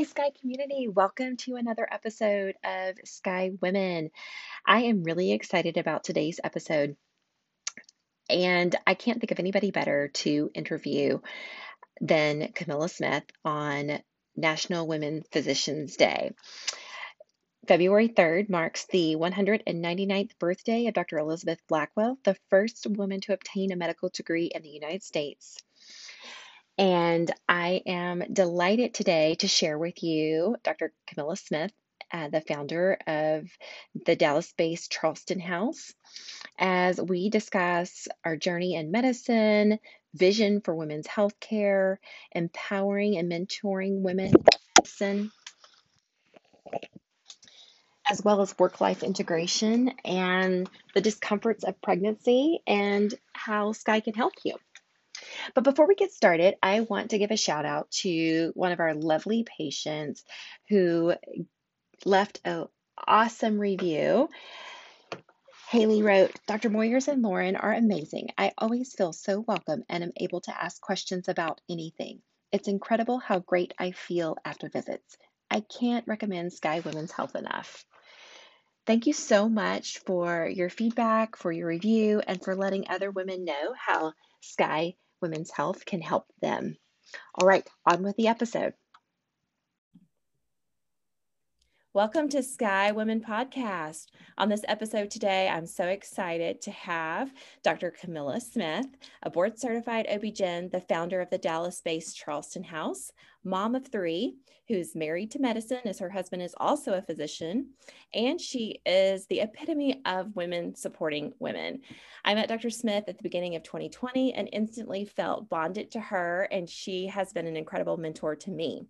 Hi, Sky community. Welcome to another episode of Sky Women. I am really excited about today's episode, and I can't think of anybody better to interview than Camilla Smith on National Women Physicians Day. February 3rd marks the 199th birthday of Dr. Elizabeth Blackwell, the first woman to obtain a medical degree in the United States. And I am delighted today to share with you Dr. Camilla Smith, uh, the founder of the Dallas based Charleston House, as we discuss our journey in medicine, vision for women's health care, empowering and mentoring women in medicine, as well as work life integration and the discomforts of pregnancy and how Sky can help you. But before we get started, I want to give a shout out to one of our lovely patients who left an awesome review. Haley wrote, Dr. Moyers and Lauren are amazing. I always feel so welcome and am able to ask questions about anything. It's incredible how great I feel after visits. I can't recommend Sky Women's Health enough. Thank you so much for your feedback, for your review, and for letting other women know how Sky women's health can help them. All right, on with the episode. Welcome to Sky Women Podcast. On this episode today, I'm so excited to have Dr. Camilla Smith, a board certified OB-GYN, the founder of the Dallas based Charleston House, mom of three, who's married to medicine as her husband is also a physician, and she is the epitome of women supporting women. I met Dr. Smith at the beginning of 2020 and instantly felt bonded to her, and she has been an incredible mentor to me.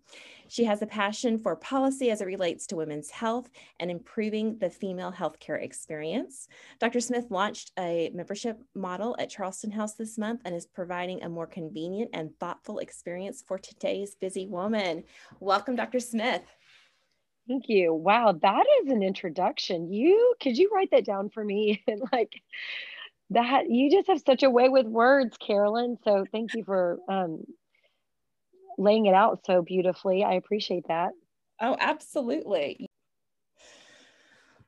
She has a passion for policy as it relates to women's health and improving the female healthcare experience. Dr. Smith launched a membership model at Charleston House this month and is providing a more convenient and thoughtful experience for today's busy woman. Welcome, Dr. Smith. Thank you. Wow, that is an introduction. You could you write that down for me? and like that, you just have such a way with words, Carolyn. So thank you for um, laying it out so beautifully. I appreciate that. Oh, absolutely.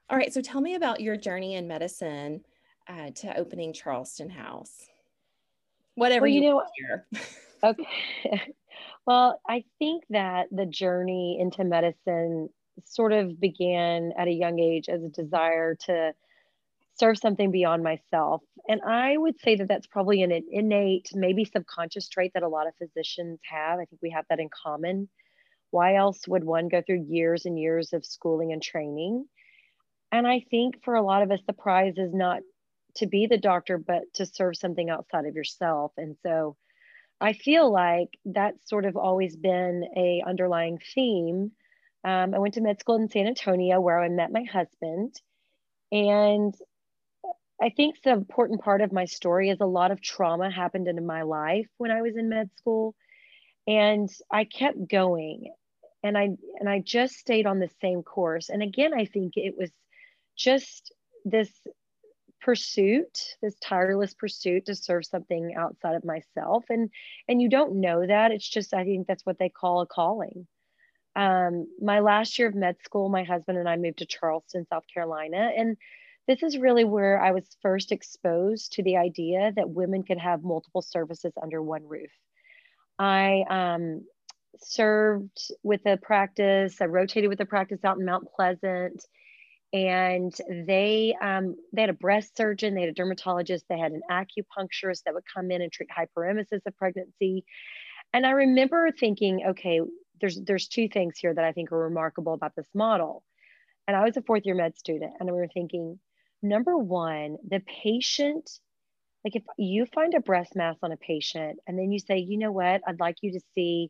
All right. So tell me about your journey in medicine uh, to opening Charleston House. Whatever well, you, you know. okay. well, I think that the journey into medicine sort of began at a young age as a desire to serve something beyond myself. And I would say that that's probably an innate, maybe subconscious trait that a lot of physicians have. I think we have that in common. Why else would one go through years and years of schooling and training? And I think for a lot of us, the prize is not to be the doctor, but to serve something outside of yourself. And so I feel like that's sort of always been a underlying theme. Um, I went to med school in San Antonio where I met my husband. And I think the important part of my story is a lot of trauma happened in my life when I was in med school and I kept going and I and I just stayed on the same course and again I think it was just this pursuit this tireless pursuit to serve something outside of myself and and you don't know that it's just I think that's what they call a calling um, my last year of med school my husband and I moved to Charleston South Carolina and this is really where I was first exposed to the idea that women could have multiple services under one roof. I um, served with a practice, I rotated with a practice out in Mount Pleasant. And they um, they had a breast surgeon, they had a dermatologist, they had an acupuncturist that would come in and treat hyperemesis of pregnancy. And I remember thinking, okay, there's there's two things here that I think are remarkable about this model. And I was a fourth year med student, and I remember thinking, number one, the patient, like if you find a breast mass on a patient and then you say, you know what, I'd like you to see,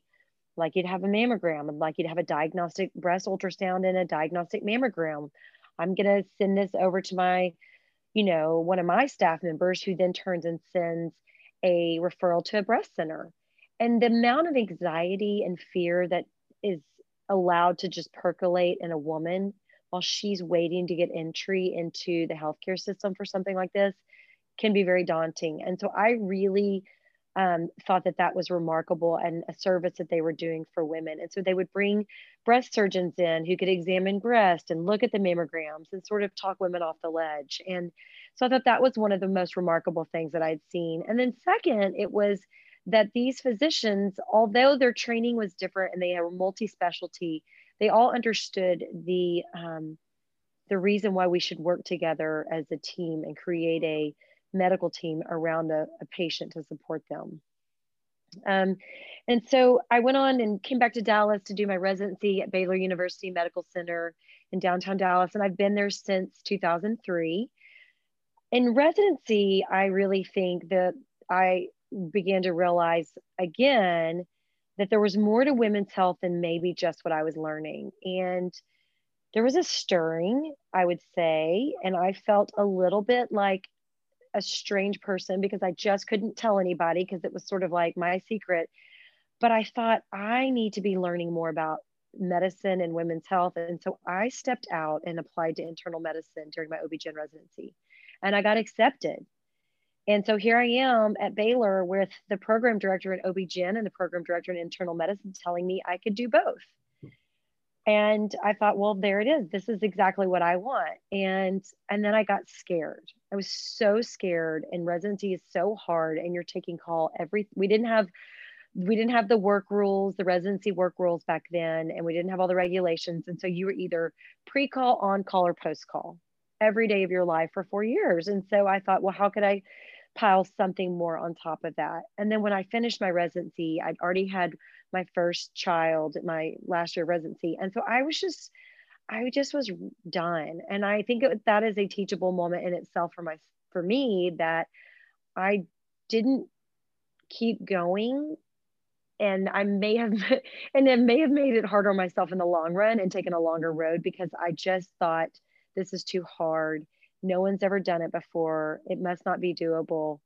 like you'd have a mammogram, I'd like you to have a diagnostic breast ultrasound and a diagnostic mammogram. I'm going to send this over to my you know, one of my staff members who then turns and sends a referral to a breast center. And the amount of anxiety and fear that is allowed to just percolate in a woman while she's waiting to get entry into the healthcare system for something like this can be very daunting. And so I really um, thought that that was remarkable and a service that they were doing for women. And so they would bring breast surgeons in who could examine breast and look at the mammograms and sort of talk women off the ledge. And so I thought that was one of the most remarkable things that I'd seen. And then, second, it was that these physicians, although their training was different and they were multi specialty, they all understood the um, the reason why we should work together as a team and create a medical team around a, a patient to support them. Um, and so I went on and came back to Dallas to do my residency at Baylor University Medical Center in downtown Dallas. And I've been there since 2003. In residency, I really think that I began to realize again that there was more to women's health than maybe just what I was learning. And there was a stirring, I would say, and I felt a little bit like a strange person because I just couldn't tell anybody because it was sort of like my secret. But I thought I need to be learning more about medicine and women's health. And so I stepped out and applied to internal medicine during my OB-GYN residency and I got accepted. And so here I am at Baylor with the program director in OB-GYN and the program director in internal medicine telling me I could do both and i thought well there it is this is exactly what i want and and then i got scared i was so scared and residency is so hard and you're taking call every we didn't have we didn't have the work rules the residency work rules back then and we didn't have all the regulations and so you were either pre-call on call or post call every day of your life for four years and so i thought well how could i pile something more on top of that and then when i finished my residency i'd already had my first child, my last year residency. And so I was just, I just was done. And I think it, that is a teachable moment in itself for my, for me that I didn't keep going and I may have, and it may have made it harder on myself in the long run and taken a longer road because I just thought this is too hard. No one's ever done it before. It must not be doable.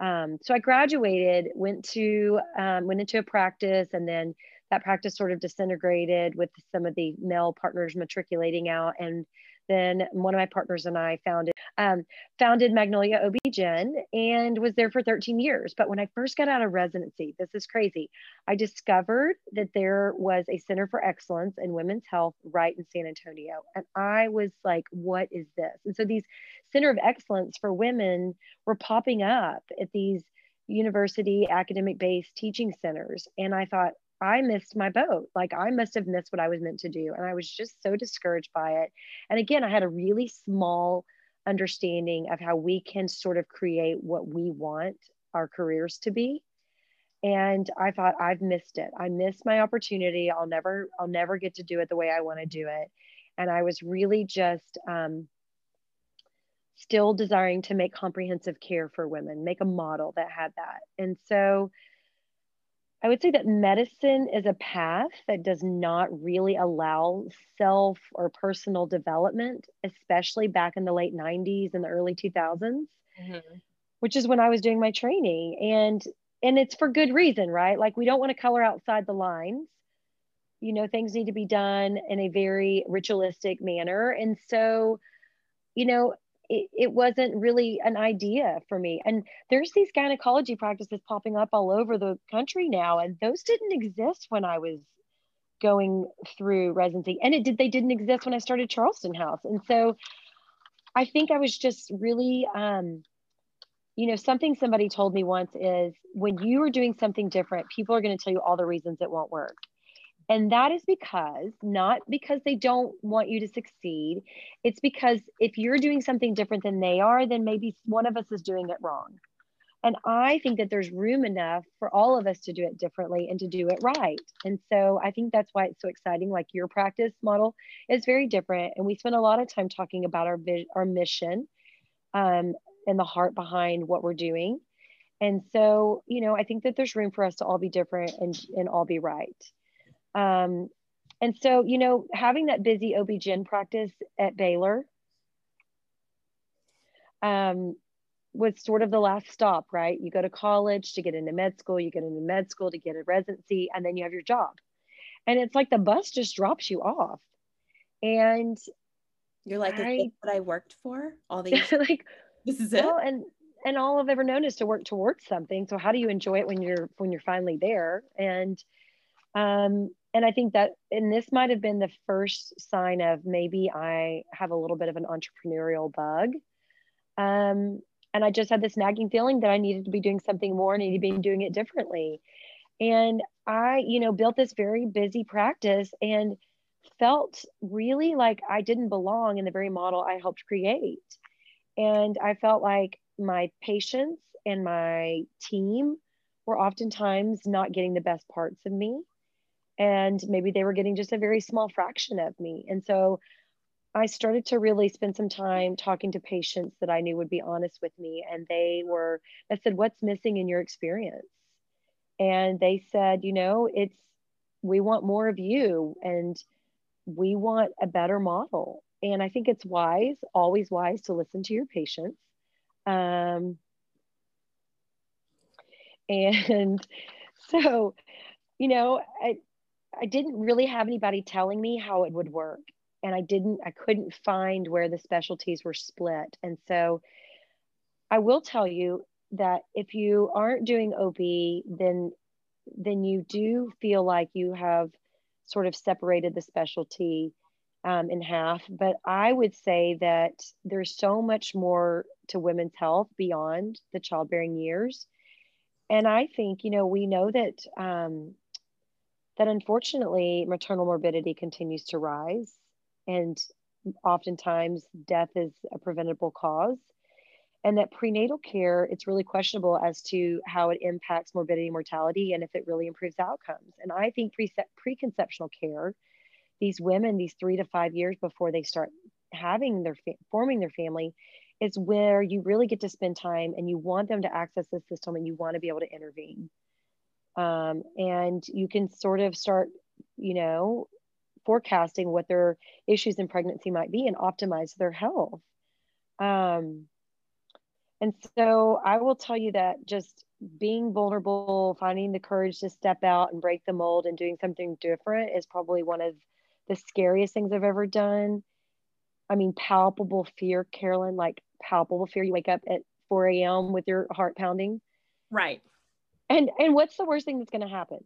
Um, so I graduated, went to um, went into a practice, and then that practice sort of disintegrated with some of the male partners matriculating out, and then one of my partners and I founded um, founded Magnolia OB-GYN and was there for 13 years. But when I first got out of residency, this is crazy. I discovered that there was a Center for Excellence in Women's Health right in San Antonio, and I was like, "What is this?" And so these Center of Excellence for Women were popping up at these university academic based teaching centers, and I thought, I missed my boat. Like I must have missed what I was meant to do. And I was just so discouraged by it. And again, I had a really small understanding of how we can sort of create what we want our careers to be. And I thought I've missed it. I missed my opportunity. I'll never, I'll never get to do it the way I want to do it. And I was really just um, still desiring to make comprehensive care for women, make a model that had that. And so I would say that medicine is a path that does not really allow self or personal development, especially back in the late 90s and the early 2000s, mm-hmm. which is when I was doing my training. And and it's for good reason, right? Like we don't want to color outside the lines. You know, things need to be done in a very ritualistic manner. And so, you know, it, it wasn't really an idea for me. And there's these gynecology practices popping up all over the country now, and those didn't exist when I was going through residency. And it did they didn't exist when I started Charleston House. And so I think I was just really um, you know, something somebody told me once is when you are doing something different, people are going to tell you all the reasons it won't work. And that is because, not because they don't want you to succeed, it's because if you're doing something different than they are, then maybe one of us is doing it wrong. And I think that there's room enough for all of us to do it differently and to do it right. And so I think that's why it's so exciting. Like your practice model is very different. And we spend a lot of time talking about our, our mission um, and the heart behind what we're doing. And so, you know, I think that there's room for us to all be different and, and all be right. Um, and so, you know, having that busy OB-GYN practice at Baylor, um, was sort of the last stop, right? You go to college to get into med school, you get into med school to get a residency, and then you have your job. And it's like the bus just drops you off. And you're like, I, think what I worked for all these like this is it. Well, and and all I've ever known is to work towards something. So how do you enjoy it when you're when you're finally there? And um and I think that and this might have been the first sign of maybe I have a little bit of an entrepreneurial bug. Um and I just had this nagging feeling that I needed to be doing something more, and needed to be doing it differently. And I, you know, built this very busy practice and felt really like I didn't belong in the very model I helped create. And I felt like my patients and my team were oftentimes not getting the best parts of me. And maybe they were getting just a very small fraction of me. And so I started to really spend some time talking to patients that I knew would be honest with me. And they were, I said, What's missing in your experience? And they said, You know, it's, we want more of you and we want a better model. And I think it's wise, always wise to listen to your patients. Um, and so, you know, I, I didn't really have anybody telling me how it would work and I didn't, I couldn't find where the specialties were split. And so I will tell you that if you aren't doing OB, then then you do feel like you have sort of separated the specialty um, in half. But I would say that there's so much more to women's health beyond the childbearing years. And I think, you know, we know that um, that unfortunately maternal morbidity continues to rise and oftentimes death is a preventable cause and that prenatal care it's really questionable as to how it impacts morbidity and mortality and if it really improves outcomes. And i think pre- preconceptional care these women these three to five years before they start having their forming their family is where you really get to spend time and you want them to access the system and you want to be able to intervene um, and you can sort of start you know forecasting what their issues in pregnancy might be and optimize their health. Um, and so I will tell you that just being vulnerable, finding the courage to step out and break the mold and doing something different is probably one of the scariest things I've ever done. I mean, palpable fear, Carolyn, like palpable fear. You wake up at 4 a.m. with your heart pounding. Right. And and what's the worst thing that's going to happen?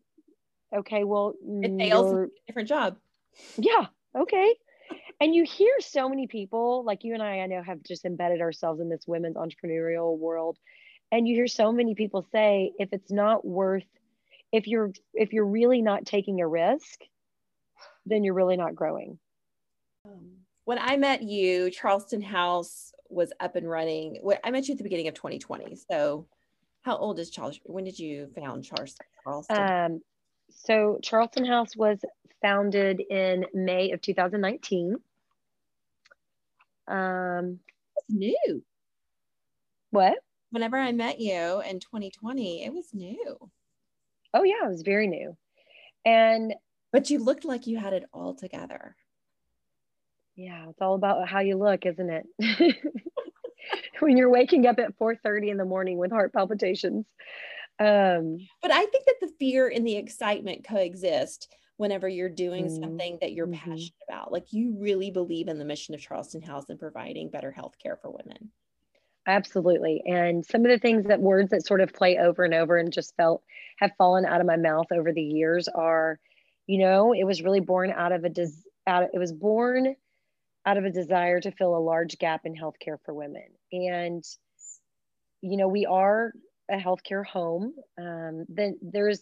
Okay, well, it fails. A different job. Yeah. Okay. And you hear so many people, like you and I, I know, have just embedded ourselves in this women's entrepreneurial world. And you hear so many people say, if it's not worth, if you're if you're really not taking a risk, then you're really not growing. Um, when I met you, Charleston House was up and running. I met you at the beginning of 2020. So, how old is Charles? When did you found Charleston? Um, so Charleston House was founded in May of 2019. Um, it's new. What? Whenever I met you in 2020, it was new. Oh yeah, it was very new. And but you looked like you had it all together. Yeah, it's all about how you look, isn't it? when you're waking up at 4:30 in the morning with heart palpitations. Um, but I think that the fear and the excitement coexist whenever you're doing mm-hmm. something that you're mm-hmm. passionate about. Like you really believe in the mission of Charleston House and providing better health care for women. Absolutely. And some of the things that words that sort of play over and over and just felt have fallen out of my mouth over the years are, you know, it was really born out of a des- out of, it was born out of a desire to fill a large gap in healthcare for women. And you know, we are a healthcare home. Um, then there's,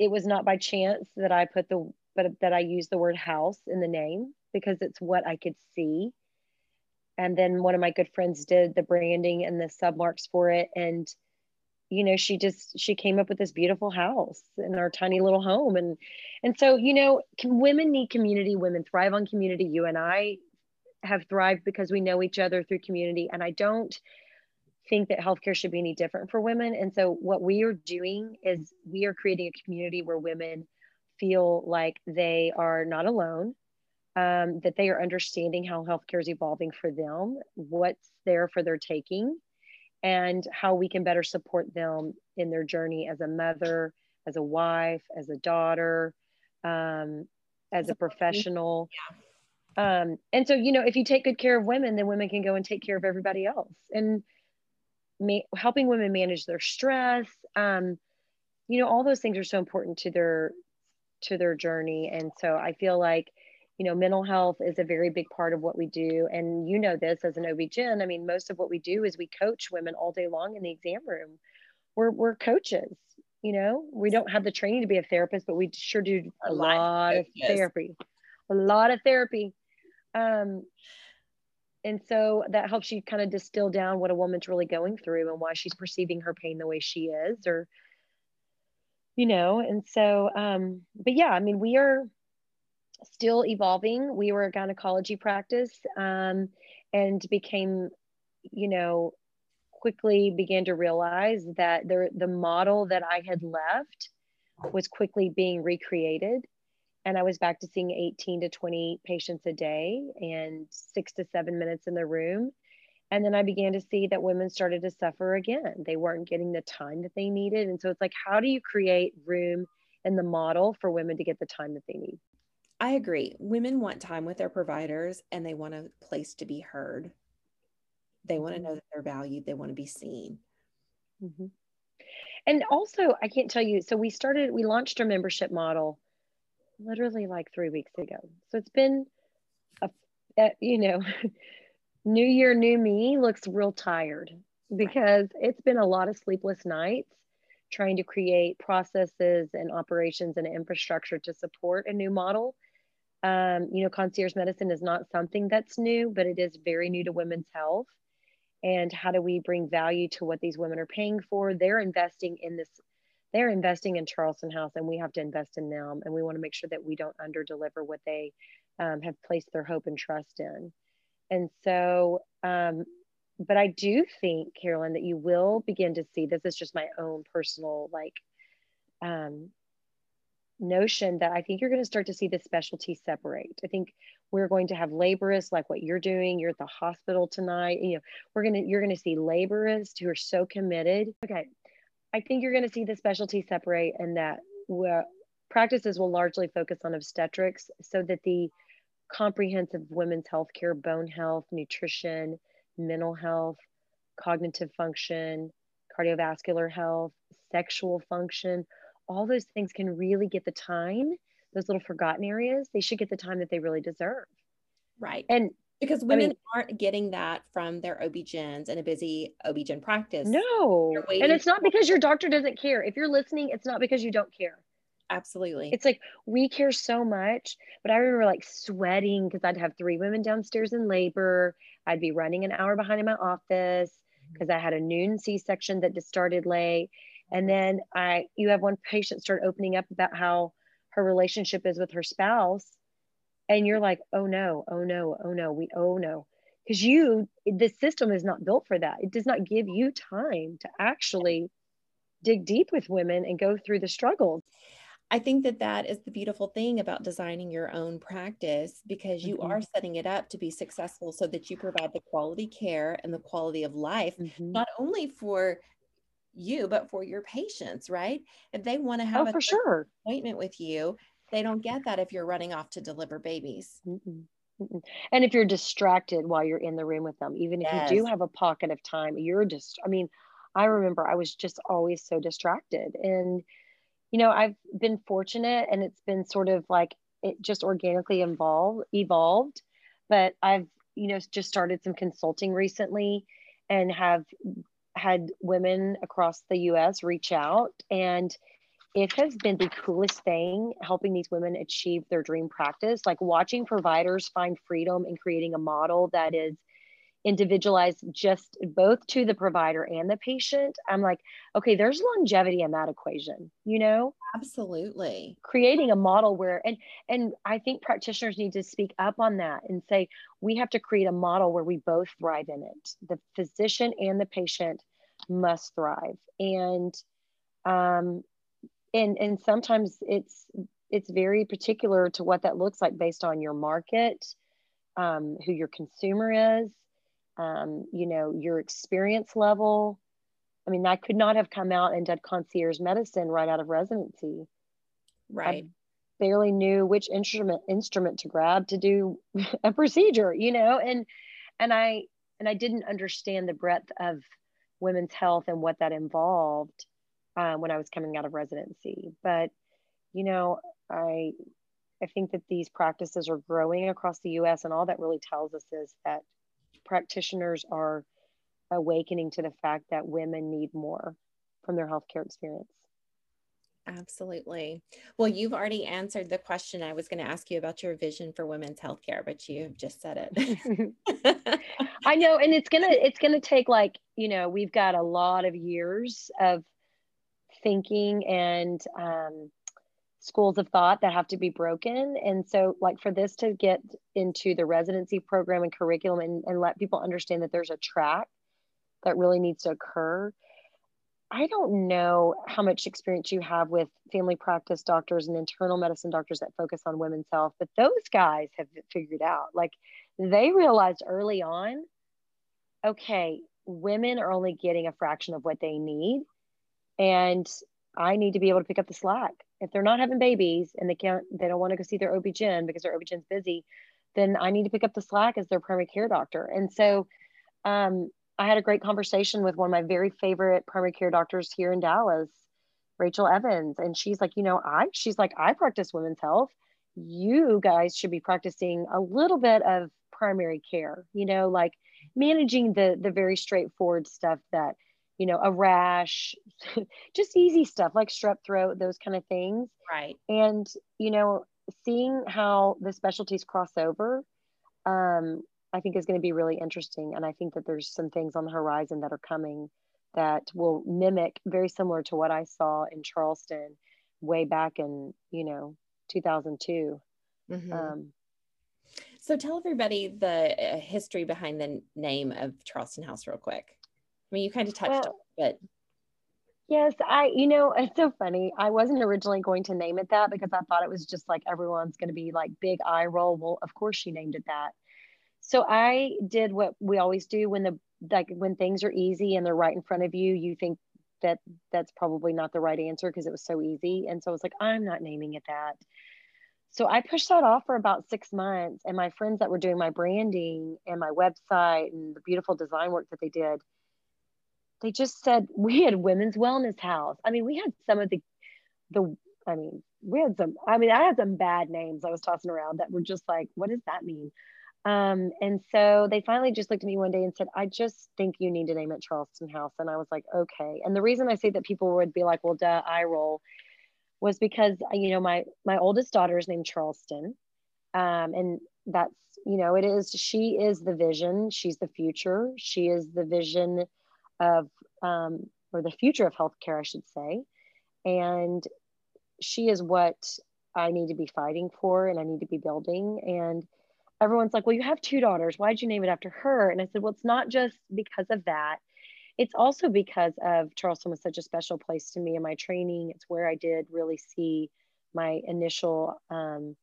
it was not by chance that I put the, but that I used the word house in the name because it's what I could see. And then one of my good friends did the branding and the submarks for it. And, you know, she just, she came up with this beautiful house in our tiny little home. And, and so, you know, can, women need community, women thrive on community. You and I have thrived because we know each other through community. And I don't, think that healthcare should be any different for women. And so, what we are doing is we are creating a community where women feel like they are not alone. um, that they are understanding how healthcare is evolving for them, what's there for their taking, and how we can better support them in their journey as a mother, as a wife, as a daughter, um, as a professional. Yeah. Um, and so, you know, if you take good care of women, then women can go and take care of everybody else. And ma- helping women manage their stress, um, you know, all those things are so important to their to their journey. And so I feel like, you know, mental health is a very big part of what we do. And you know this as an OB-GYN. I mean, most of what we do is we coach women all day long in the exam room. We're, we're coaches you know we don't have the training to be a therapist but we sure do a, a lot of therapy a lot of therapy um and so that helps you kind of distill down what a woman's really going through and why she's perceiving her pain the way she is or you know and so um but yeah i mean we are still evolving we were a gynecology practice um and became you know quickly began to realize that the, the model that I had left was quickly being recreated. And I was back to seeing 18 to 20 patients a day and six to seven minutes in the room. And then I began to see that women started to suffer again. They weren't getting the time that they needed. And so it's like, how do you create room in the model for women to get the time that they need? I agree. Women want time with their providers and they want a place to be heard. They want to know mm-hmm. that they're valued, they want to be seen. Mm-hmm. And also, I can't tell you, so we started, we launched our membership model literally like three weeks ago. So it's been a, a you know, new year, new me looks real tired because it's been a lot of sleepless nights trying to create processes and operations and infrastructure to support a new model. Um, you know, concierge medicine is not something that's new, but it is very new to women's health. And how do we bring value to what these women are paying for? They're investing in this they're investing in charleston house and we have to invest in them. And we want to make sure that we don't under deliver what they um, have placed their hope and trust in. And so um, but i do think carolyn that you will begin to see this is just my own personal like um, notion that I think you're going to start to see the specialty separate. I think we're going to have laborists like what you're doing. You're at the hospital tonight. You know, we're gonna you're gonna see laborists who are so committed. Okay, I think you're gonna see the specialty separate, and that practices will largely focus on obstetrics, so that the comprehensive women's health care, bone health, nutrition, mental health, cognitive function, cardiovascular health, sexual function all those things can really get the time, those little forgotten areas, they should get the time that they really deserve. Right. And because women I mean, aren't getting that from their OB-GYNs in a busy OB-GYN practice. No. And it's not because your doctor doesn't care. If you're listening, it's not because you don't care. Absolutely. It's like we care so much, but I remember like sweating because I'd have three women downstairs in labor. I'd be running an hour behind in my office because I had a noon C section that just started late. And then I, you have one patient start opening up about how her relationship is with her spouse. And you're like, oh no, oh no, oh no, we, oh no. Because you, the system is not built for that. It does not give you time to actually dig deep with women and go through the struggles. I think that that is the beautiful thing about designing your own practice because you mm-hmm. are setting it up to be successful so that you provide the quality care and the quality of life, mm-hmm. not only for you, but for your patients, right? If they want to oh, have oh, a for sure appointment with you, they don't get that if you're running off to deliver babies. Mm-mm. Mm-mm. And if you're distracted while you're in the room with them, even if yes. you do have a pocket of time, you're just, I mean, I remember I was just always so distracted. And, you know, I've been fortunate and it's been sort of like it just organically evolved, evolved. But I've, you know, just started some consulting recently and have had women across the US reach out and it has been the coolest thing helping these women achieve their dream practice like watching providers find freedom in creating a model that is individualized just both to the provider and the patient i'm like okay there's longevity in that equation you know? Absolutely. Creating a model where and and i think practitioners need to speak up on that and say we have to create a model where we both thrive in it. The physician and the patient must thrive. And um and and sometimes it's it's very particular to what that looks like based on your market, um, who your consumer is, um, you know, your experience level. I mean, I could not have come out and done concierge medicine right out of residency. Right. I barely knew which instrument instrument to grab to do a procedure, you know, and and I and I didn't understand the breadth of women's health and what that involved uh, when I was coming out of residency. But you know, I I think that these practices are growing across the U.S. and all that really tells us is that practitioners are awakening to the fact that women need more from their healthcare experience. Absolutely. Well, you've already answered the question I was going to ask you about your vision for women's healthcare, but you've just said it. I know, and it's gonna it's gonna take like you know we've got a lot of years of thinking and um, schools of thought that have to be broken, and so like for this to get into the residency program and curriculum and, and let people understand that there's a track that really needs to occur I don't know how much experience you have with family practice doctors and internal medicine doctors that focus on women's health, but those guys have figured out like they realized early on okay, women are only getting a fraction of what they need. And I need to be able to pick up the slack. If they're not having babies and they can't, they don't want to go see their OB-GYN because their OB-GYN's busy, then I need to pick up the slack as their primary care doctor. And so um, I had a great conversation with one of my very favorite primary care doctors here in Dallas, Rachel Evans. And she's like, you know, I, she's like, I practice women's health. You guys should be practicing a little bit of primary care, you know, like managing the, the very straightforward stuff that, you know, a rash, just easy stuff like strep throat, those kind of things. Right. And, you know, seeing how the specialties cross over um, I think is going to be really interesting. And I think that there's some things on the horizon that are coming that will mimic very similar to what I saw in Charleston way back in, you know, 2002. Mm-hmm. Um, so tell everybody the uh, history behind the name of Charleston House real quick. I mean, you kind of touched well, on it, but Yes, I, you know, it's so funny. I wasn't originally going to name it that because I thought it was just like everyone's going to be like big eye roll. Well, of course she named it that. So I did what we always do when the like when things are easy and they're right in front of you, you think that that's probably not the right answer because it was so easy. And so I was like, I'm not naming it that. So I pushed that off for about six months. And my friends that were doing my branding and my website and the beautiful design work that they did, they just said we had women's wellness house. I mean, we had some of the the I mean, we had some, I mean, I had some bad names I was tossing around that were just like, what does that mean? Um, and so they finally just looked at me one day and said, I just think you need to name it Charleston House. And I was like, okay. And the reason I say that people would be like, well, duh, eye roll was because, uh, you know, my, my oldest daughter is named Charleston. Um, and that's, you know, it is, she is the vision. She's the future. She is the vision of, um, or the future of healthcare, I should say. And she is what I need to be fighting for and I need to be building. And, everyone's like, well, you have two daughters. Why'd you name it after her? And I said, well, it's not just because of that. It's also because of Charleston was such a special place to me in my training. It's where I did really see my initial um,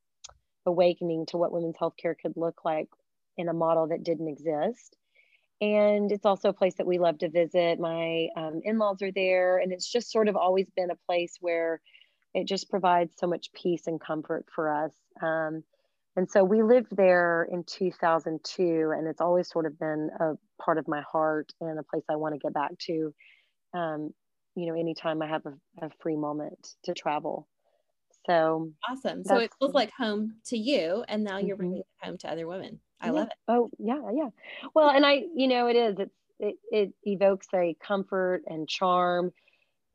awakening to what women's healthcare could look like in a model that didn't exist. And it's also a place that we love to visit. My um, in laws are there, and it's just sort of always been a place where it just provides so much peace and comfort for us. Um, and so we lived there in 2002, and it's always sort of been a part of my heart and a place I want to get back to. Um, you know, anytime I have a, a, free moment to travel. So awesome. So it feels like home to you, and now you're mm-hmm. bringing it home to other women. I yeah. love it. Oh yeah, yeah. Well, and I, you know, it is. It's it, it evokes a comfort and charm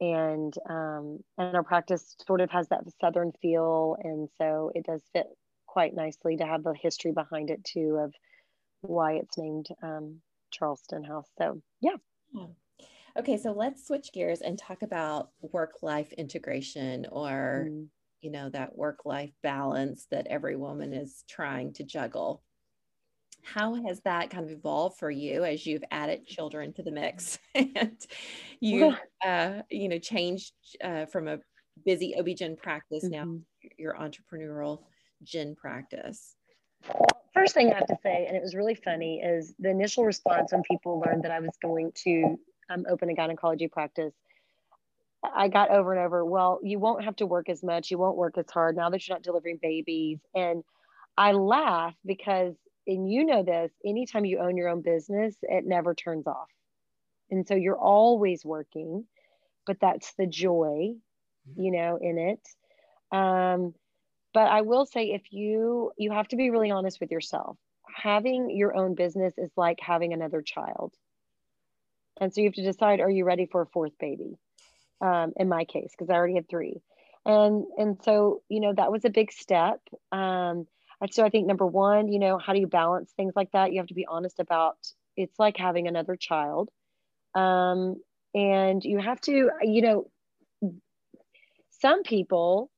and um, and our practice sort of has that southern feel and so it does fit quite nicely to have the history behind it too of why it's named um, Charleston House. So yeah. Okay, so let's switch gears and talk about work-life integration or mm. You know that work-life balance that every woman is trying to juggle. How has that kind of evolved for you as you've added children to the mix and you uh, you know changed uh, from a busy OB-GYN practice mm-hmm. now your entrepreneurial gyn practice? First thing I have to say, and it was really funny, is the initial response when people learned that I was going to um, open a gynecology practice. I got over and over, well, you won't have to work as much. You won't work as hard now that you're not delivering babies. And I laugh because, and you know this, anytime you own your own business, it never turns off. And so you're always working, but that's the joy, you know, in it. Um, but I will say if you you have to be really honest with yourself. Having your own business is like having another child. And so you have to decide are you ready for a fourth baby? Um, in my case, because I already had three. And and so, you know, that was a big step. Um, so I think number one, you know, how do you balance things like that? You have to be honest about it's like having another child. Um, and you have to, you know, some people,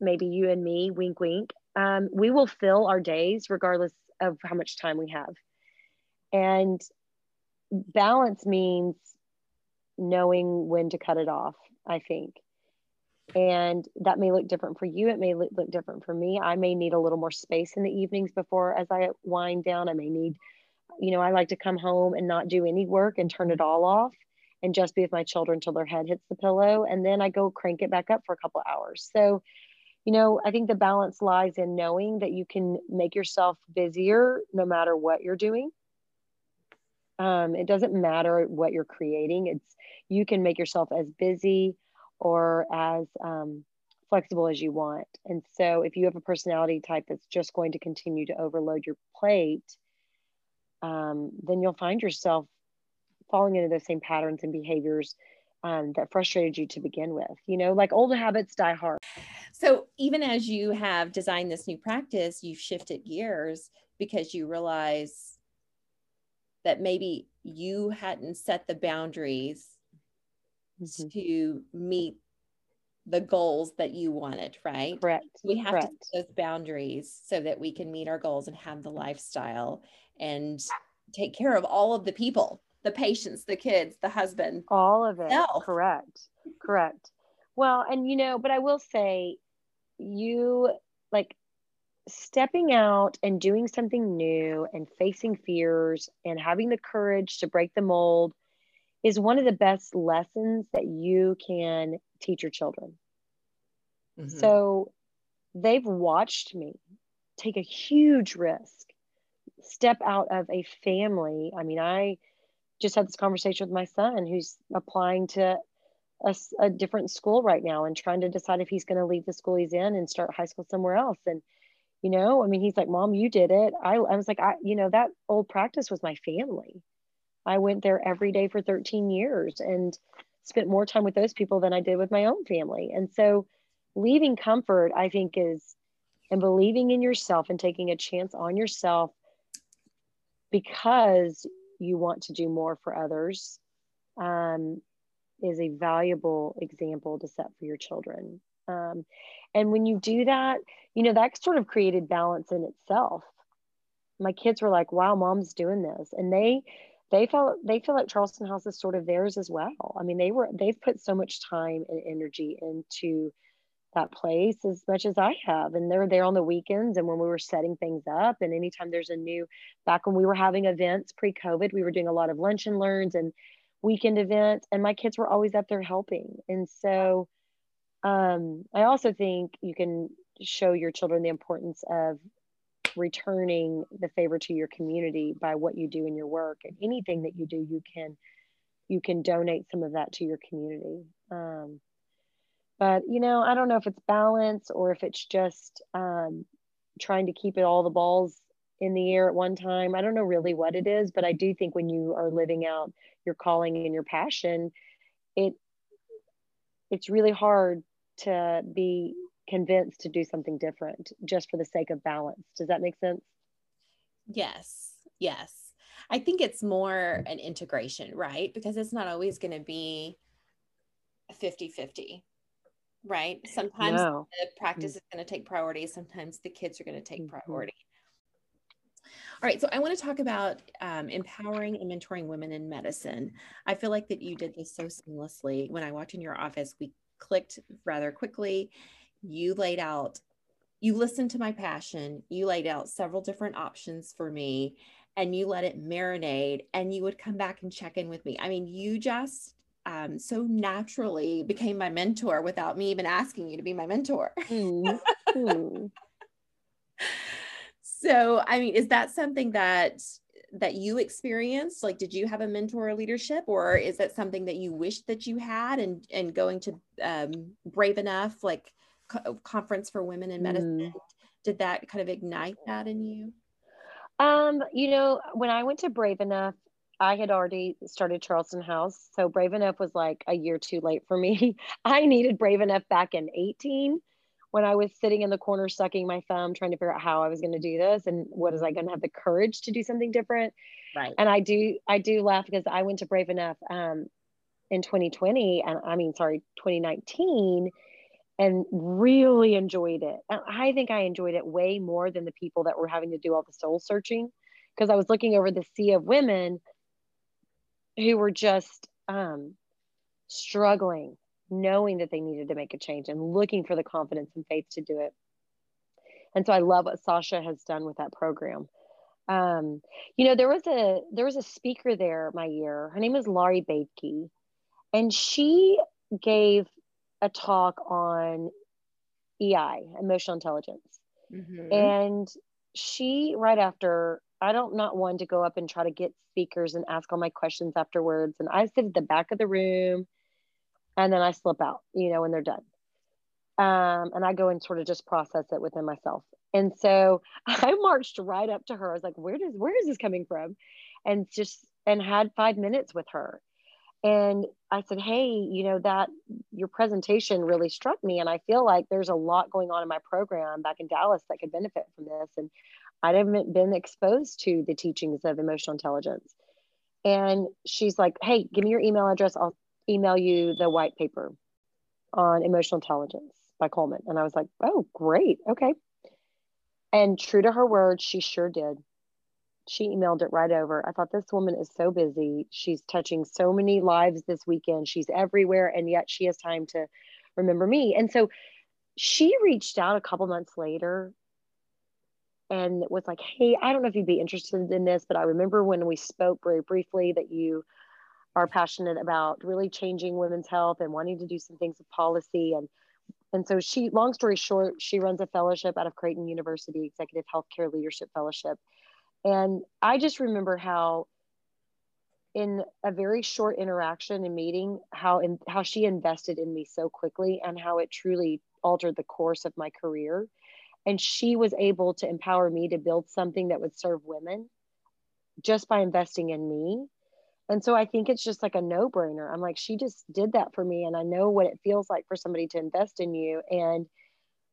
maybe you and me, wink, wink, um, we will fill our days regardless of how much time we have. And balance means knowing when to cut it off, I think. And that may look different for you. It may look, different for me. I may need a little more space in the evenings before as I wind down. I may need, you know, I like to come home and not do any work and turn it all off and just be with my children till their head hits the pillow. And then I go crank it back up for a couple hours. So, you know, I think the balance lies in knowing that you can make yourself busier no matter what you're doing um, it doesn't matter what you're creating. It's you can make yourself as busy or as um, flexible as you want. And so, if you have a personality type that's just going to continue to overload your plate, um, then you'll find yourself falling into those same patterns and behaviors um, that frustrated you to begin with. You know, like old habits die hard. So, even as you have designed this new practice, you've shifted gears because you realize that maybe you hadn't set the boundaries mm-hmm. to meet the goals that you wanted, right? Correct. We have Correct. to set those boundaries so that we can meet our goals and have the lifestyle and take care of all of the people, the patients, the kids, the husband. All of it. Self. Correct. Correct. Well, and you know, but I will say you like stepping out and doing something new and facing fears and having the courage to break the mold is one of the best lessons that you can teach your children. Mm-hmm. So they've watched me take a huge risk, step out of a family. I mean, I just had this conversation with my son who's applying to a, a different school right now and trying to decide if he's going to leave the school he's in and start high school somewhere else. And you know i mean he's like mom you did it. I, I was like i you know that old practice was my family. I went there every day for 13 years and spent more time with those people than i did with my own family. And so leaving comfort i think is and believing in yourself and taking a chance on yourself because you want to do more for others um, is a valuable example to set for your children um, and when you do that, you know, that sort of created balance in itself. My kids were like, wow, mom's doing this. And they, they felt they feel like Charleston House is sort of theirs as well. I mean, they were they've put so much time and energy into that place as much as I have. And they're there on the weekends and when we were setting things up. And anytime there's a new back when we were having events pre-COVID, we were doing a lot of lunch and learns and weekend events. And my kids were always up there helping. And so um, I also think you can show your children the importance of returning the favor to your community by what you do in your work. And anything that you do you can you can donate some of that to your community. Um, but you know i don't know if it's balance or if it's just um, trying to keep it all the balls in the air at one time. I don't know really what it is but i do think when you are living out your calling and your passion it it's really hard to be convinced to do something different just for the sake of balance. Does that make sense? Yes. Yes. I think it's more an integration, right? Because it's not always going to be 50 50, right? Sometimes no. the practice mm-hmm. is going to take priority, sometimes the kids are going to take mm-hmm. priority. All right, so I want to talk about um, empowering and mentoring women in medicine. I feel like that you did this so seamlessly. When I walked in your office, we clicked rather quickly. you laid out, you listened to my passion, you laid out several different options for me, and you let it marinate, and you would come back and check in with me. I mean, you just um, so naturally became my mentor without me even asking you to be my mentor. Mm-hmm. so, I mean, is that something that that you experienced? Like, did you have a mentor or leadership, or is that something that you wish that you had? And and going to um, Brave Enough, like co- conference for women in medicine, mm. did that kind of ignite that in you? Um, you know, when I went to Brave Enough, I had already started Charleston House. So Brave Enough was like a year too late for me. I needed Brave Enough back in 18 when I was sitting in the corner sucking my thumb trying to figure out how I was going to do this and what is I going to have the courage to do something different. Right. And I do I do laugh because I went to Brave Enough um, in 2020 and I mean sorry 2019 and really enjoyed it. And I think I enjoyed it way more than the people that were having to do all the soul searching because I was looking over the sea of women who were just um, struggling, knowing that they needed to make a change and looking for the confidence and faith to do it. And so I love what Sasha has done with that program. Um, you know, there was a there was a speaker there my year. Her name is Laurie Baedke, and she gave a talk on EI, emotional intelligence. Mm-hmm. And she right after I don't not one to go up and try to get speakers and ask all my questions afterwards. And I sit at the back of the room and then I slip out, you know, when they're done. Um, and I go and sort of just process it within myself. And so I marched right up to her. I was like, where does where is this coming from? And just and had five minutes with her. And I said, Hey, you know, that your presentation really struck me. And I feel like there's a lot going on in my program back in Dallas that could benefit from this. And I haven't been exposed to the teachings of emotional intelligence. And she's like, Hey, give me your email address. I'll email you the white paper on emotional intelligence by Goleman. And I was like, Oh, great. Okay. And true to her word, she sure did. She emailed it right over. I thought this woman is so busy. She's touching so many lives this weekend. She's everywhere. And yet she has time to remember me. And so she reached out a couple months later and was like, Hey, I don't know if you'd be interested in this, but I remember when we spoke very briefly that you are passionate about really changing women's health and wanting to do some things with policy. And and so she, long story short, she runs a fellowship out of Creighton University, Executive Healthcare Leadership Fellowship. And I just remember how in a very short interaction and meeting, how in how she invested in me so quickly and how it truly altered the course of my career and she was able to empower me to build something that would serve women just by investing in me and so i think it's just like a no-brainer i'm like she just did that for me and i know what it feels like for somebody to invest in you and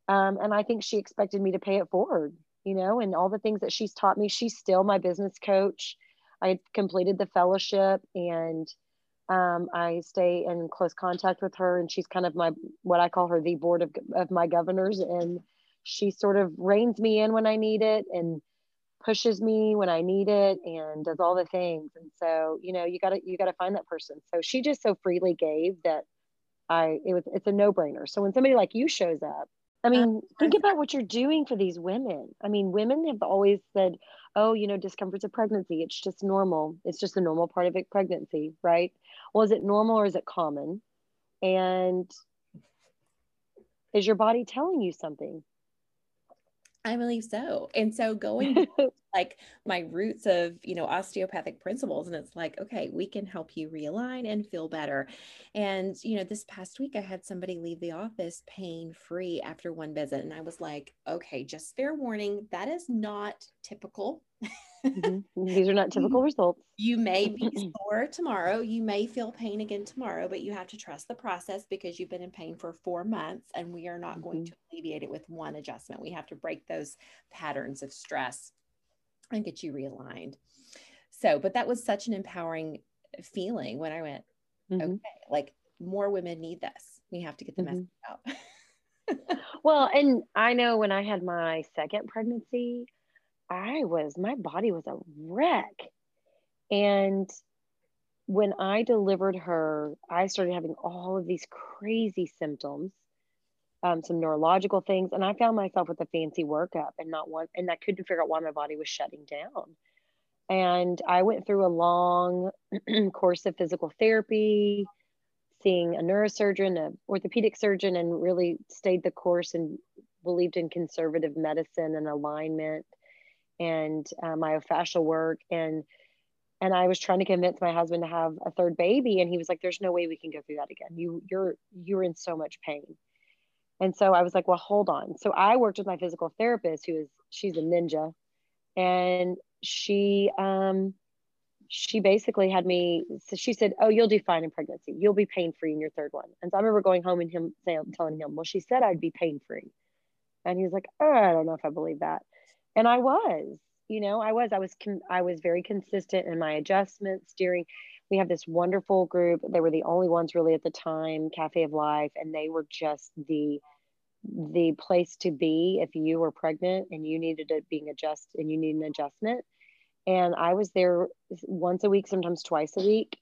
um, and i think she expected me to pay it forward you know and all the things that she's taught me she's still my business coach i completed the fellowship and um, I stay in close contact with her, and she's kind of my what I call her the board of, of my governors. And she sort of reins me in when I need it and pushes me when I need it and does all the things. And so, you know, you gotta you gotta find that person. So she just so freely gave that I it was it's a no-brainer. So when somebody like you shows up, I mean, think about what you're doing for these women. I mean, women have always said, oh, you know, discomforts of pregnancy, it's just normal. It's just a normal part of it, pregnancy, right? Well, is it normal or is it common? And is your body telling you something? I believe so. And so going like my roots of, you know, osteopathic principles and it's like, okay, we can help you realign and feel better. And, you know, this past week I had somebody leave the office pain free after one visit and I was like, okay, just fair warning, that is not typical mm-hmm. These are not typical results. You may be sore tomorrow. You may feel pain again tomorrow, but you have to trust the process because you've been in pain for four months and we are not mm-hmm. going to alleviate it with one adjustment. We have to break those patterns of stress and get you realigned. So, but that was such an empowering feeling when I went, mm-hmm. okay, like more women need this. We have to get the message mm-hmm. out. well, and I know when I had my second pregnancy, I was, my body was a wreck. And when I delivered her, I started having all of these crazy symptoms. um, some neurological things. And I found myself with a fancy workup and not one, and I couldn't figure out why my body was shutting down. And I went through a long course of physical therapy, seeing a neurosurgeon, an orthopedic surgeon, and really stayed the course and believed in conservative medicine and alignment and uh, myofascial work and and I was trying to convince my husband to have a third baby and he was like there's no way we can go through that again. You you're you're in so much pain. And so I was like well hold on. So I worked with my physical therapist who is she's a ninja and she um she basically had me so she said oh you'll do fine in pregnancy. You'll be pain free in your third one. And so I remember going home and him saying telling him well she said I'd be pain free and he was like oh, I don't know if I believe that and I was you know i was i was i was very consistent in my adjustments during we have this wonderful group. They were the only ones really at the time cafe of life and they were just the the place to be if you were pregnant and you needed it being adjusted and you need an adjustment. And i was there once a week sometimes twice a week.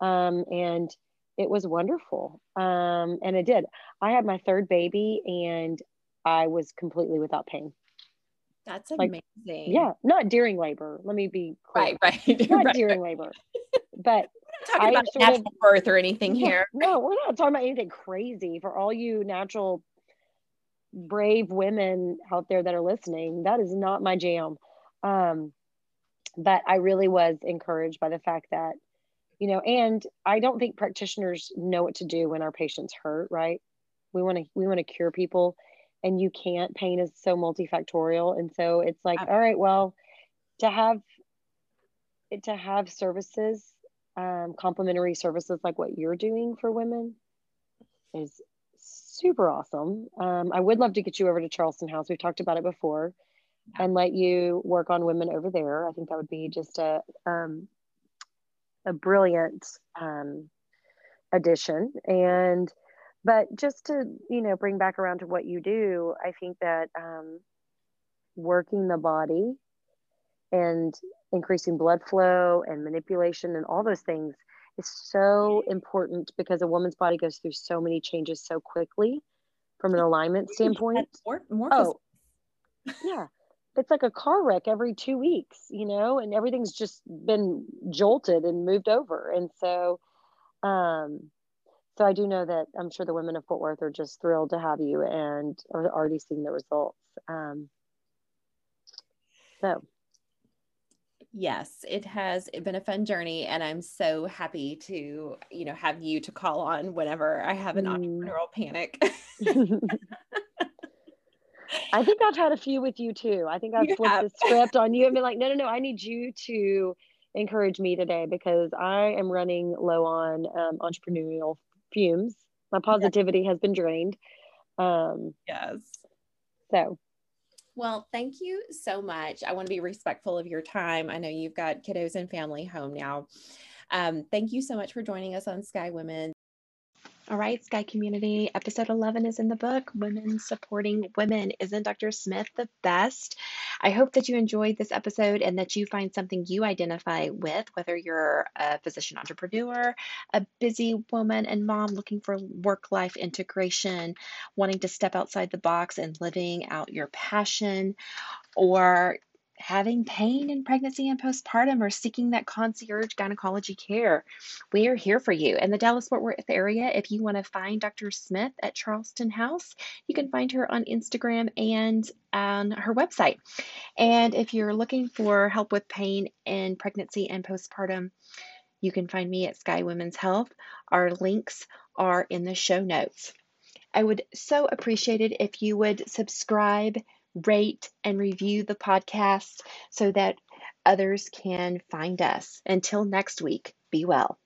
Um, and it was wonderful. Um, and it did. I had my third baby and i was completely without pain that's amazing. Like, yeah, not during labor. Let me be clear. right, right, not right, during right. labor, but we're not talking I about natural of, birth or anything yeah, here. No, we're not talking about anything crazy. For all you natural brave women out there that are listening, that is not my jam. Um, but I really was encouraged by the fact that, you know, and I don't think practitioners know what to do when our patients hurt. Right? We want to we want to cure people and you can't pain is so multifactorial. And so it's like all right well to have to have services um, complementary services like what you're doing for women is super awesome. Um, i would love to get you over to charleston house. We've talked about it before yeah. and let you work on women over there. I think that would be just a um, a brilliant um, addition. And but just to you know bring back around to what you do i think that um, working the body and increasing blood flow and manipulation and all those things is so important because a woman's body goes through so many changes so quickly from an alignment standpoint. more, more oh. yeah. It's like a car wreck every two weeks you know and everything's just been jolted and moved over. And so um so I do know that I'm sure the women of Fort Worth are just thrilled to have you and are already seeing the results. Um, so. Yes, it has been a fun journey, and I'm so happy to, you know, have you to call on whenever I have an mm. entrepreneurial panic. I think I've had a few with you too. I think I've you flipped have. the script on you and been like, no, no, no, I need you to encourage me today because I am running low on um, entrepreneurial fumes. My positivity has been drained. Um, yes. So, well, thank you so much. I want to be respectful of your time. I know you've got kiddos and family home now. Um, thank you so much for joining us on Sky Women. All right, Sky Community, episode 11 is in the book Women Supporting Women. Isn't Dr. Smith the best? I hope that you enjoyed this episode and that you find something you identify with, whether you're a physician entrepreneur, a busy woman and mom looking for work life integration, wanting to step outside the box and living out your passion, or having pain in pregnancy and postpartum or seeking that concierge gynecology care, we are here for you. In the Dallas Fort Worth area, if you want to find Dr. Smith at Charleston House, you can find her on Instagram and on her website. And if you're looking for help with pain in pregnancy and postpartum, you can find me at Sky Women's Health. Our links are in the show notes. I would so appreciate it if you would subscribe rate, and review the podcast so that others can find us. Until next week, be well.